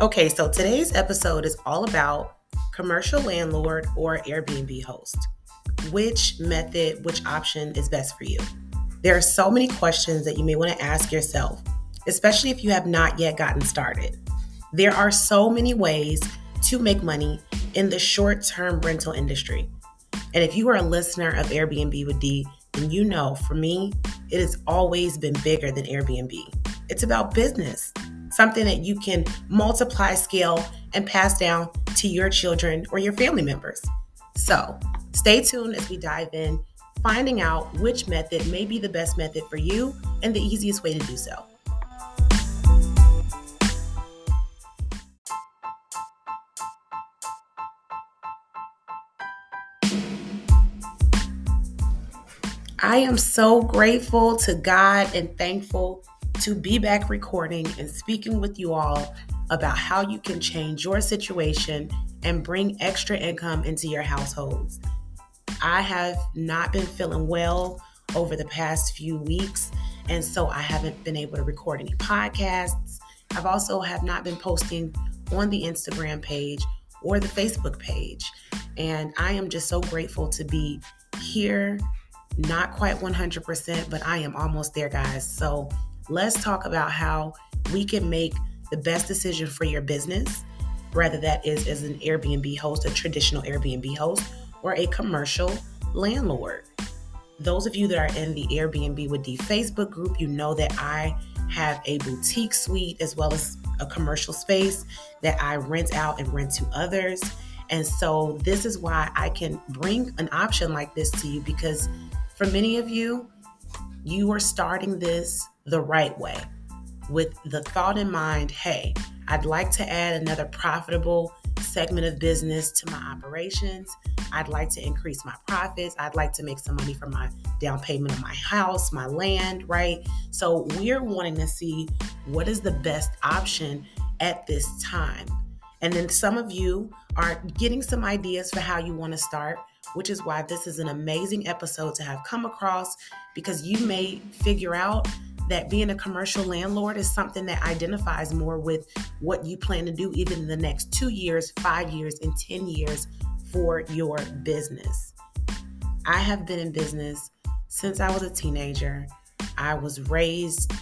Okay, so today's episode is all about commercial landlord or Airbnb host. Which method, which option is best for you? There are so many questions that you may want to ask yourself, especially if you have not yet gotten started. There are so many ways to make money in the short term rental industry. And if you are a listener of Airbnb with D, then you know for me, it has always been bigger than Airbnb. It's about business something that you can multiply, scale, and pass down to your children or your family members. So stay tuned as we dive in, finding out which method may be the best method for you and the easiest way to do so. I am so grateful to God and thankful to be back recording and speaking with you all about how you can change your situation and bring extra income into your households. I have not been feeling well over the past few weeks, and so I haven't been able to record any podcasts. I've also have not been posting on the Instagram page or the Facebook page. And I am just so grateful to be here. Not quite 100%, but I am almost there, guys. So let's talk about how we can make the best decision for your business, whether that is as an Airbnb host, a traditional Airbnb host, or a commercial landlord. Those of you that are in the Airbnb with D Facebook group, you know that I have a boutique suite as well as a commercial space that I rent out and rent to others. And so, this is why I can bring an option like this to you because for many of you, you are starting this the right way with the thought in mind hey, I'd like to add another profitable segment of business to my operations. I'd like to increase my profits. I'd like to make some money from my down payment of my house, my land, right? So we're wanting to see what is the best option at this time. And then some of you are getting some ideas for how you want to start, which is why this is an amazing episode to have come across because you may figure out that being a commercial landlord is something that identifies more with what you plan to do even in the next two years, five years, and 10 years for your business. I have been in business since I was a teenager. I was raised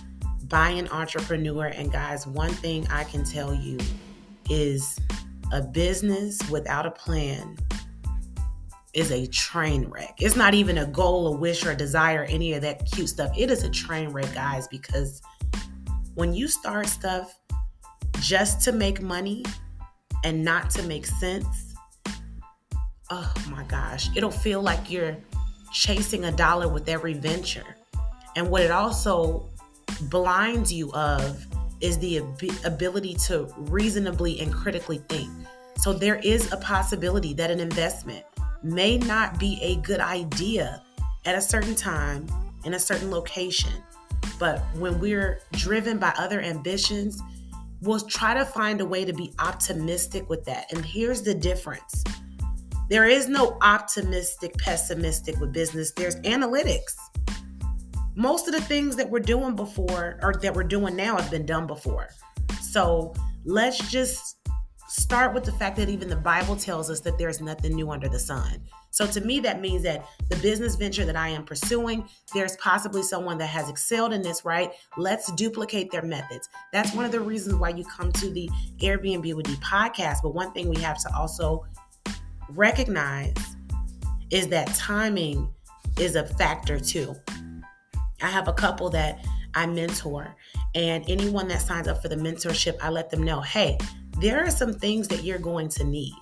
by an entrepreneur. And guys, one thing I can tell you is a business without a plan is a train wreck. It's not even a goal, a wish, or a desire, any of that cute stuff. It is a train wreck, guys, because when you start stuff just to make money and not to make sense, oh my gosh, it'll feel like you're chasing a dollar with every venture. And what it also blinds you of is the ab- ability to reasonably and critically think. So there is a possibility that an investment may not be a good idea at a certain time in a certain location. But when we're driven by other ambitions, we'll try to find a way to be optimistic with that. And here's the difference there is no optimistic, pessimistic with business, there's analytics. Most of the things that we're doing before or that we're doing now have been done before. So let's just start with the fact that even the Bible tells us that there's nothing new under the sun. So to me, that means that the business venture that I am pursuing, there's possibly someone that has excelled in this, right? Let's duplicate their methods. That's one of the reasons why you come to the Airbnb with D podcast. But one thing we have to also recognize is that timing is a factor too. I have a couple that I mentor, and anyone that signs up for the mentorship, I let them know hey, there are some things that you're going to need.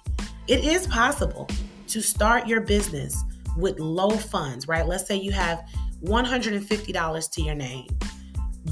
It is possible to start your business with low funds, right? Let's say you have $150 to your name.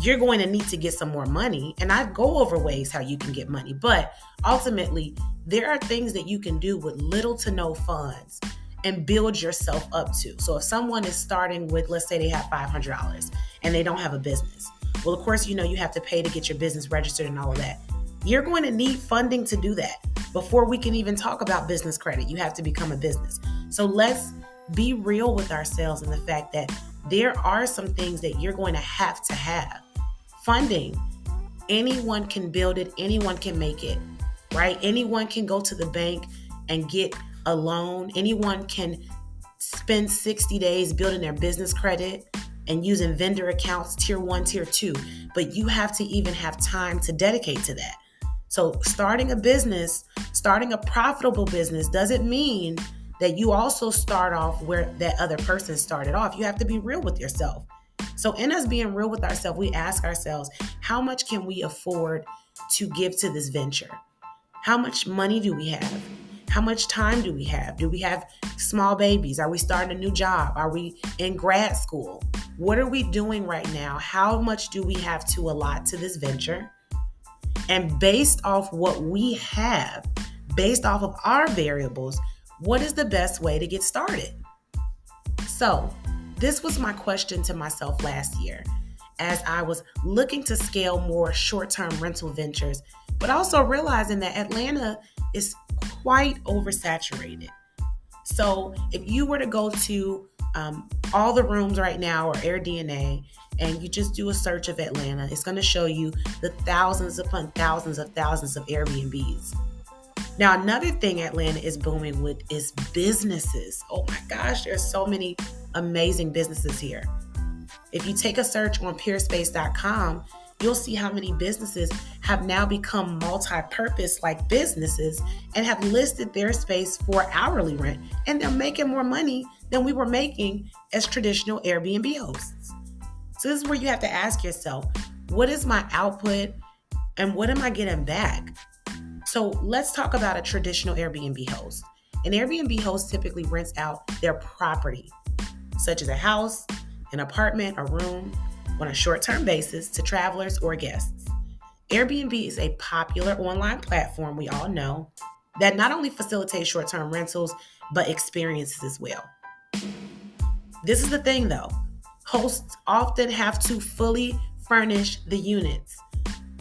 You're going to need to get some more money. And I go over ways how you can get money, but ultimately, there are things that you can do with little to no funds and build yourself up to. So if someone is starting with, let's say they have $500 and they don't have a business, well, of course, you know, you have to pay to get your business registered and all of that. You're going to need funding to do that. Before we can even talk about business credit, you have to become a business. So let's be real with ourselves and the fact that there are some things that you're going to have to have. Funding anyone can build it, anyone can make it, right? Anyone can go to the bank and get a loan, anyone can spend 60 days building their business credit and using vendor accounts, tier one, tier two, but you have to even have time to dedicate to that. So, starting a business, starting a profitable business doesn't mean that you also start off where that other person started off. You have to be real with yourself. So, in us being real with ourselves, we ask ourselves, how much can we afford to give to this venture? How much money do we have? How much time do we have? Do we have small babies? Are we starting a new job? Are we in grad school? What are we doing right now? How much do we have to allot to this venture? And based off what we have, based off of our variables, what is the best way to get started? So, this was my question to myself last year as I was looking to scale more short term rental ventures, but also realizing that Atlanta is quite oversaturated. So, if you were to go to um, AllTheRooms right now or AirDNA and you just do a search of Atlanta, it's going to show you the thousands upon thousands of thousands of Airbnbs. Now, another thing Atlanta is booming with is businesses. Oh my gosh, there's so many amazing businesses here. If you take a search on peerspace.com, you'll see how many businesses have now become multi purpose like businesses and have listed their space for hourly rent. And they're making more money than we were making as traditional Airbnb hosts. So, this is where you have to ask yourself what is my output and what am I getting back? So, let's talk about a traditional Airbnb host. An Airbnb host typically rents out their property, such as a house, an apartment, a room, on a short term basis to travelers or guests. Airbnb is a popular online platform we all know that not only facilitates short term rentals, but experiences as well. This is the thing though hosts often have to fully furnish the units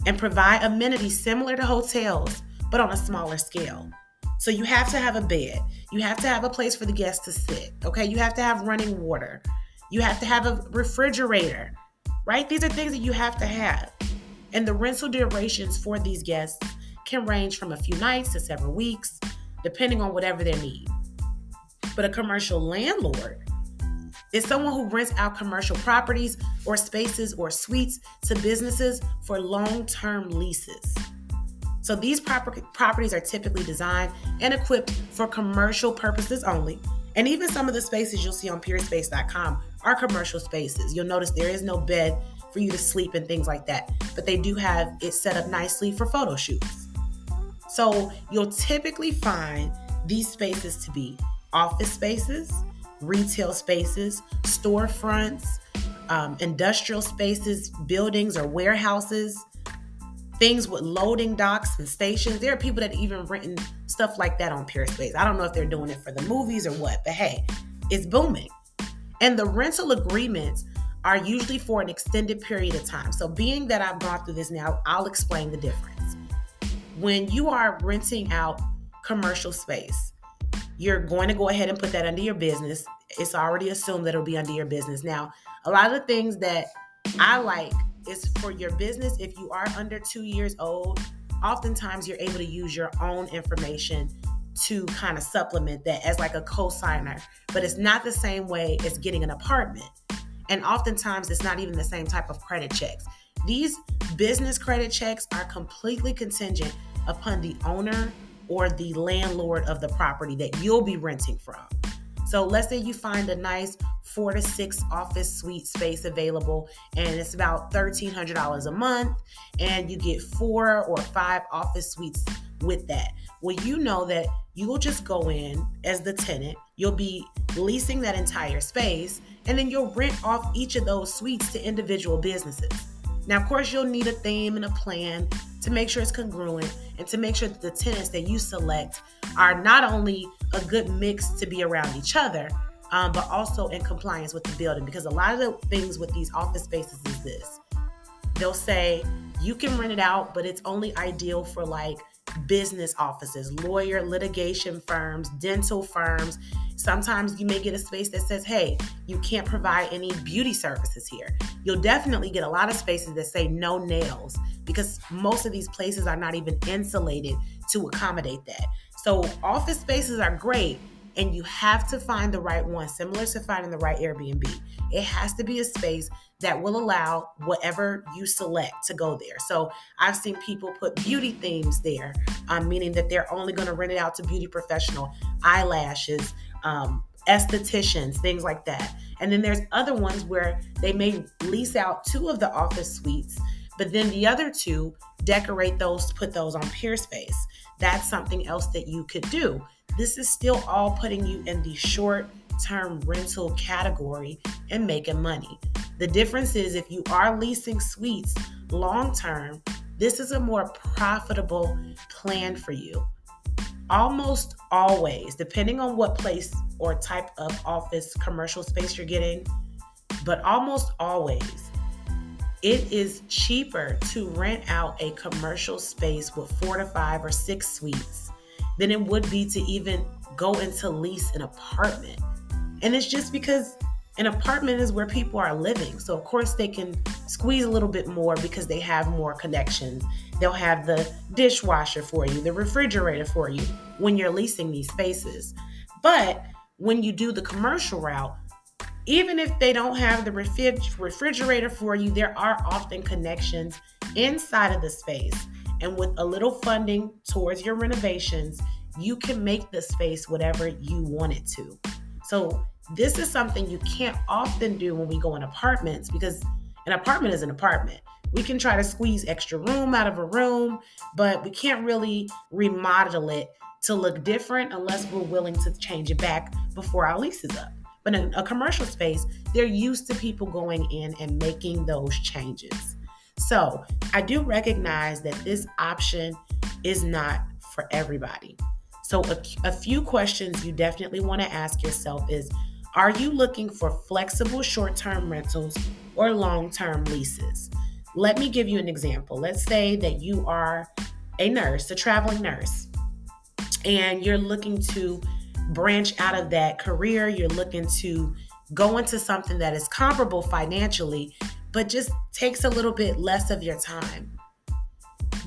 and provide amenities similar to hotels, but on a smaller scale. So you have to have a bed, you have to have a place for the guests to sit, okay? You have to have running water, you have to have a refrigerator, right? These are things that you have to have. And the rental durations for these guests can range from a few nights to several weeks, depending on whatever their need. But a commercial landlord is someone who rents out commercial properties or spaces or suites to businesses for long term leases. So these proper- properties are typically designed and equipped for commercial purposes only. And even some of the spaces you'll see on peerspace.com are commercial spaces. You'll notice there is no bed for you to sleep and things like that, but they do have it set up nicely for photo shoots. So you'll typically find these spaces to be office spaces, retail spaces, storefronts, um, industrial spaces, buildings or warehouses, things with loading docks and stations. There are people that even written stuff like that on Peerspace. I don't know if they're doing it for the movies or what, but hey, it's booming. And the rental agreements are usually for an extended period of time. So, being that I've gone through this now, I'll explain the difference. When you are renting out commercial space, you're going to go ahead and put that under your business. It's already assumed that it'll be under your business. Now, a lot of the things that I like is for your business. If you are under two years old, oftentimes you're able to use your own information to kind of supplement that as like a co-signer but it's not the same way as getting an apartment and oftentimes it's not even the same type of credit checks these business credit checks are completely contingent upon the owner or the landlord of the property that you'll be renting from so let's say you find a nice four to six office suite space available, and it's about $1,300 a month, and you get four or five office suites with that. Well, you know that you will just go in as the tenant, you'll be leasing that entire space, and then you'll rent off each of those suites to individual businesses. Now, of course, you'll need a theme and a plan to make sure it's congruent and to make sure that the tenants that you select are not only a good mix to be around each other, um, but also in compliance with the building. Because a lot of the things with these office spaces is this they'll say you can rent it out, but it's only ideal for like business offices, lawyer, litigation firms, dental firms. Sometimes you may get a space that says, hey, you can't provide any beauty services here. You'll definitely get a lot of spaces that say no nails because most of these places are not even insulated to accommodate that. So, office spaces are great, and you have to find the right one, similar to finding the right Airbnb. It has to be a space that will allow whatever you select to go there. So I've seen people put beauty themes there, um, meaning that they're only going to rent it out to beauty professional, eyelashes, um, estheticians, things like that. And then there's other ones where they may lease out two of the office suites, but then the other two decorate those, put those on Peerspace. That's something else that you could do. This is still all putting you in the short term rental category and making money. The difference is if you are leasing suites long term, this is a more profitable plan for you. Almost always, depending on what place or type of office commercial space you're getting, but almost always, it is cheaper to rent out a commercial space with four to five or six suites than it would be to even go into lease an apartment. And it's just because an apartment is where people are living. So, of course, they can squeeze a little bit more because they have more connections. They'll have the dishwasher for you, the refrigerator for you when you're leasing these spaces. But when you do the commercial route, even if they don't have the refrigerator for you, there are often connections inside of the space. And with a little funding towards your renovations, you can make the space whatever you want it to. So, this is something you can't often do when we go in apartments because an apartment is an apartment. We can try to squeeze extra room out of a room, but we can't really remodel it to look different unless we're willing to change it back before our lease is up. But in a commercial space, they're used to people going in and making those changes. So I do recognize that this option is not for everybody. So, a, a few questions you definitely want to ask yourself is Are you looking for flexible short term rentals or long term leases? Let me give you an example. Let's say that you are a nurse, a traveling nurse, and you're looking to branch out of that career, you're looking to go into something that is comparable financially, but just takes a little bit less of your time,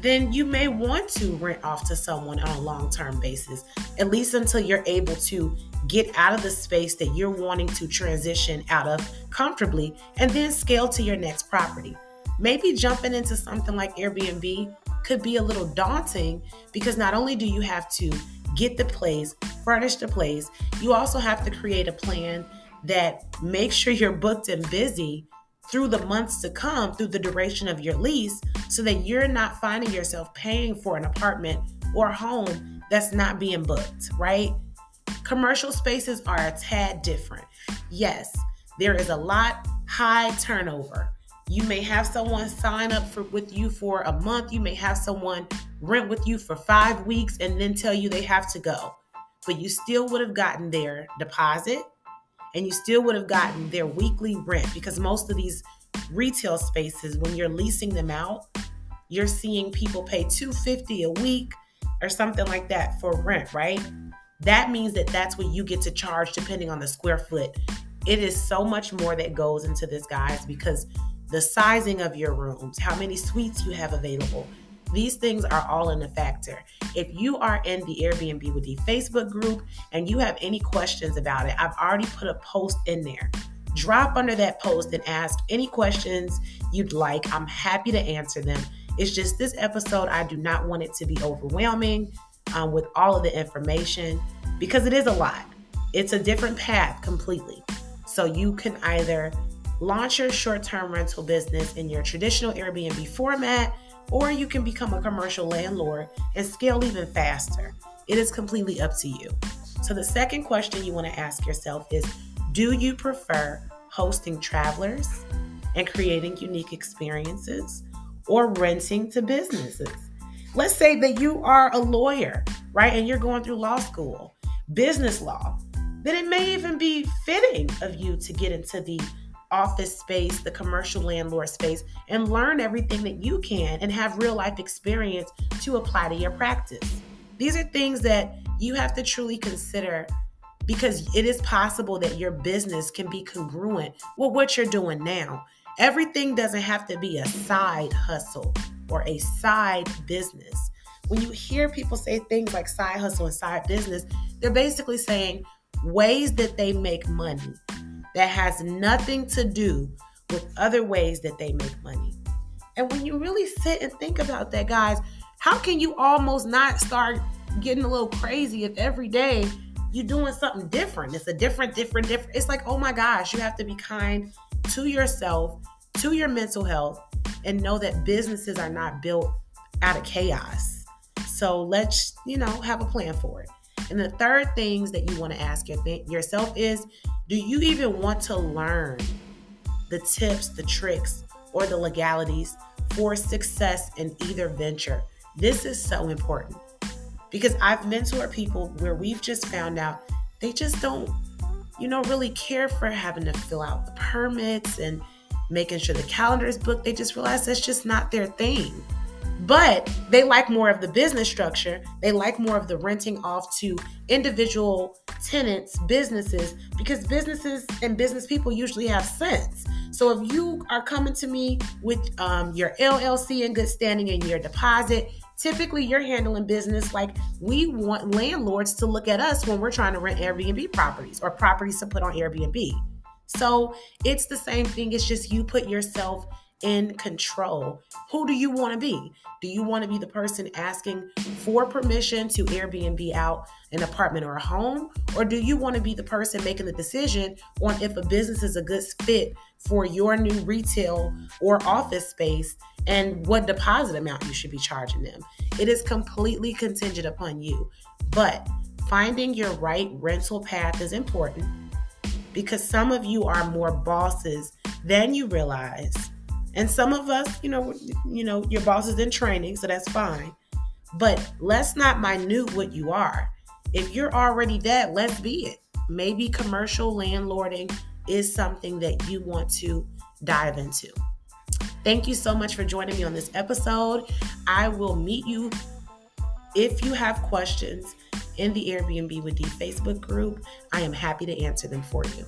then you may want to rent off to someone on a long term basis, at least until you're able to get out of the space that you're wanting to transition out of comfortably and then scale to your next property. Maybe jumping into something like Airbnb could be a little daunting because not only do you have to get the place, furnish the place, you also have to create a plan that makes sure you're booked and busy through the months to come, through the duration of your lease, so that you're not finding yourself paying for an apartment or home that's not being booked, right? Commercial spaces are a tad different. Yes, there is a lot high turnover. You may have someone sign up for with you for a month. You may have someone rent with you for 5 weeks and then tell you they have to go. But you still would have gotten their deposit and you still would have gotten their weekly rent because most of these retail spaces when you're leasing them out, you're seeing people pay 250 a week or something like that for rent, right? That means that that's what you get to charge depending on the square foot. It is so much more that goes into this, guys, because the sizing of your rooms, how many suites you have available, these things are all in the factor. If you are in the Airbnb with D Facebook group and you have any questions about it, I've already put a post in there. Drop under that post and ask any questions you'd like. I'm happy to answer them. It's just this episode, I do not want it to be overwhelming um, with all of the information because it is a lot. It's a different path completely. So you can either launch your short term rental business in your traditional Airbnb format or you can become a commercial landlord and scale even faster. It is completely up to you. So, the second question you want to ask yourself is Do you prefer hosting travelers and creating unique experiences or renting to businesses? Let's say that you are a lawyer, right? And you're going through law school, business law. Then it may even be fitting of you to get into the office space, the commercial landlord space, and learn everything that you can and have real life experience to apply to your practice. These are things that you have to truly consider because it is possible that your business can be congruent with what you're doing now. Everything doesn't have to be a side hustle or a side business. When you hear people say things like side hustle and side business, they're basically saying ways that they make money that has nothing to do with other ways that they make money. And when you really sit and think about that, guys, how can you almost not start getting a little crazy if every day you're doing something different? It's a different, different, different. It's like, oh my gosh, you have to be kind to yourself, to your mental health, and know that businesses are not built out of chaos. So let's, you know, have a plan for it. And the third things that you want to ask yourself is do you even want to learn the tips, the tricks, or the legalities for success in either venture? This is so important because I've mentored people where we've just found out they just don't, you know, really care for having to fill out the permits and making sure the calendar is booked. They just realize that's just not their thing. But they like more of the business structure. They like more of the renting off to individual tenants, businesses, because businesses and business people usually have sense. So if you are coming to me with um, your LLC in good standing and your deposit, typically you're handling business like we want landlords to look at us when we're trying to rent Airbnb properties or properties to put on Airbnb. So it's the same thing. It's just you put yourself in control. Who do you want to be? Do you want to be the person asking for permission to Airbnb out an apartment or a home? Or do you want to be the person making the decision on if a business is a good fit for your new retail or office space and what deposit amount you should be charging them? It is completely contingent upon you. But finding your right rental path is important because some of you are more bosses than you realize and some of us, you know, you know, your boss is in training, so that's fine. But let's not minute what you are. If you're already that, let's be it. Maybe commercial landlording is something that you want to dive into. Thank you so much for joining me on this episode. I will meet you if you have questions in the Airbnb with D Facebook group. I am happy to answer them for you.